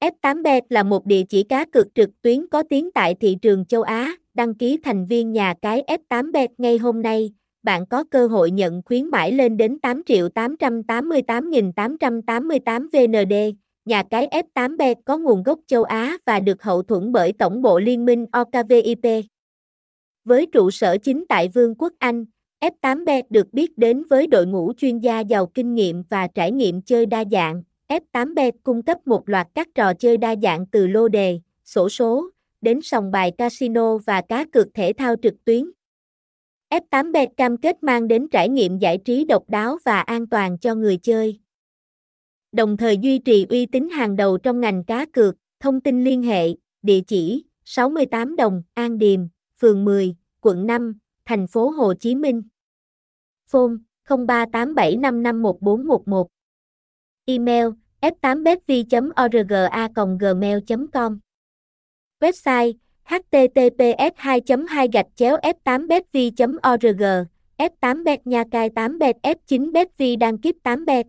F8bet là một địa chỉ cá cược trực tuyến có tiếng tại thị trường châu Á. Đăng ký thành viên nhà cái F8bet ngay hôm nay, bạn có cơ hội nhận khuyến mãi lên đến 8 triệu 888.888 VND. Nhà cái F8bet có nguồn gốc châu Á và được hậu thuẫn bởi Tổng bộ Liên minh OKVIP. Với trụ sở chính tại Vương quốc Anh, F8bet được biết đến với đội ngũ chuyên gia giàu kinh nghiệm và trải nghiệm chơi đa dạng. F8bet cung cấp một loạt các trò chơi đa dạng từ lô đề, sổ số, đến sòng bài casino và cá cược thể thao trực tuyến. F8bet cam kết mang đến trải nghiệm giải trí độc đáo và an toàn cho người chơi. Đồng thời duy trì uy tín hàng đầu trong ngành cá cược, thông tin liên hệ, địa chỉ 68 Đồng, An Điềm, phường 10, quận 5, thành phố Hồ Chí Minh. Phone 0387551411 Email f8betvi.orga.gmail.com Website https 2 2 gạch chéo f 8 betvi org. F8bet Nha Cai 8bet F9 betvi đăng kiếp 8bet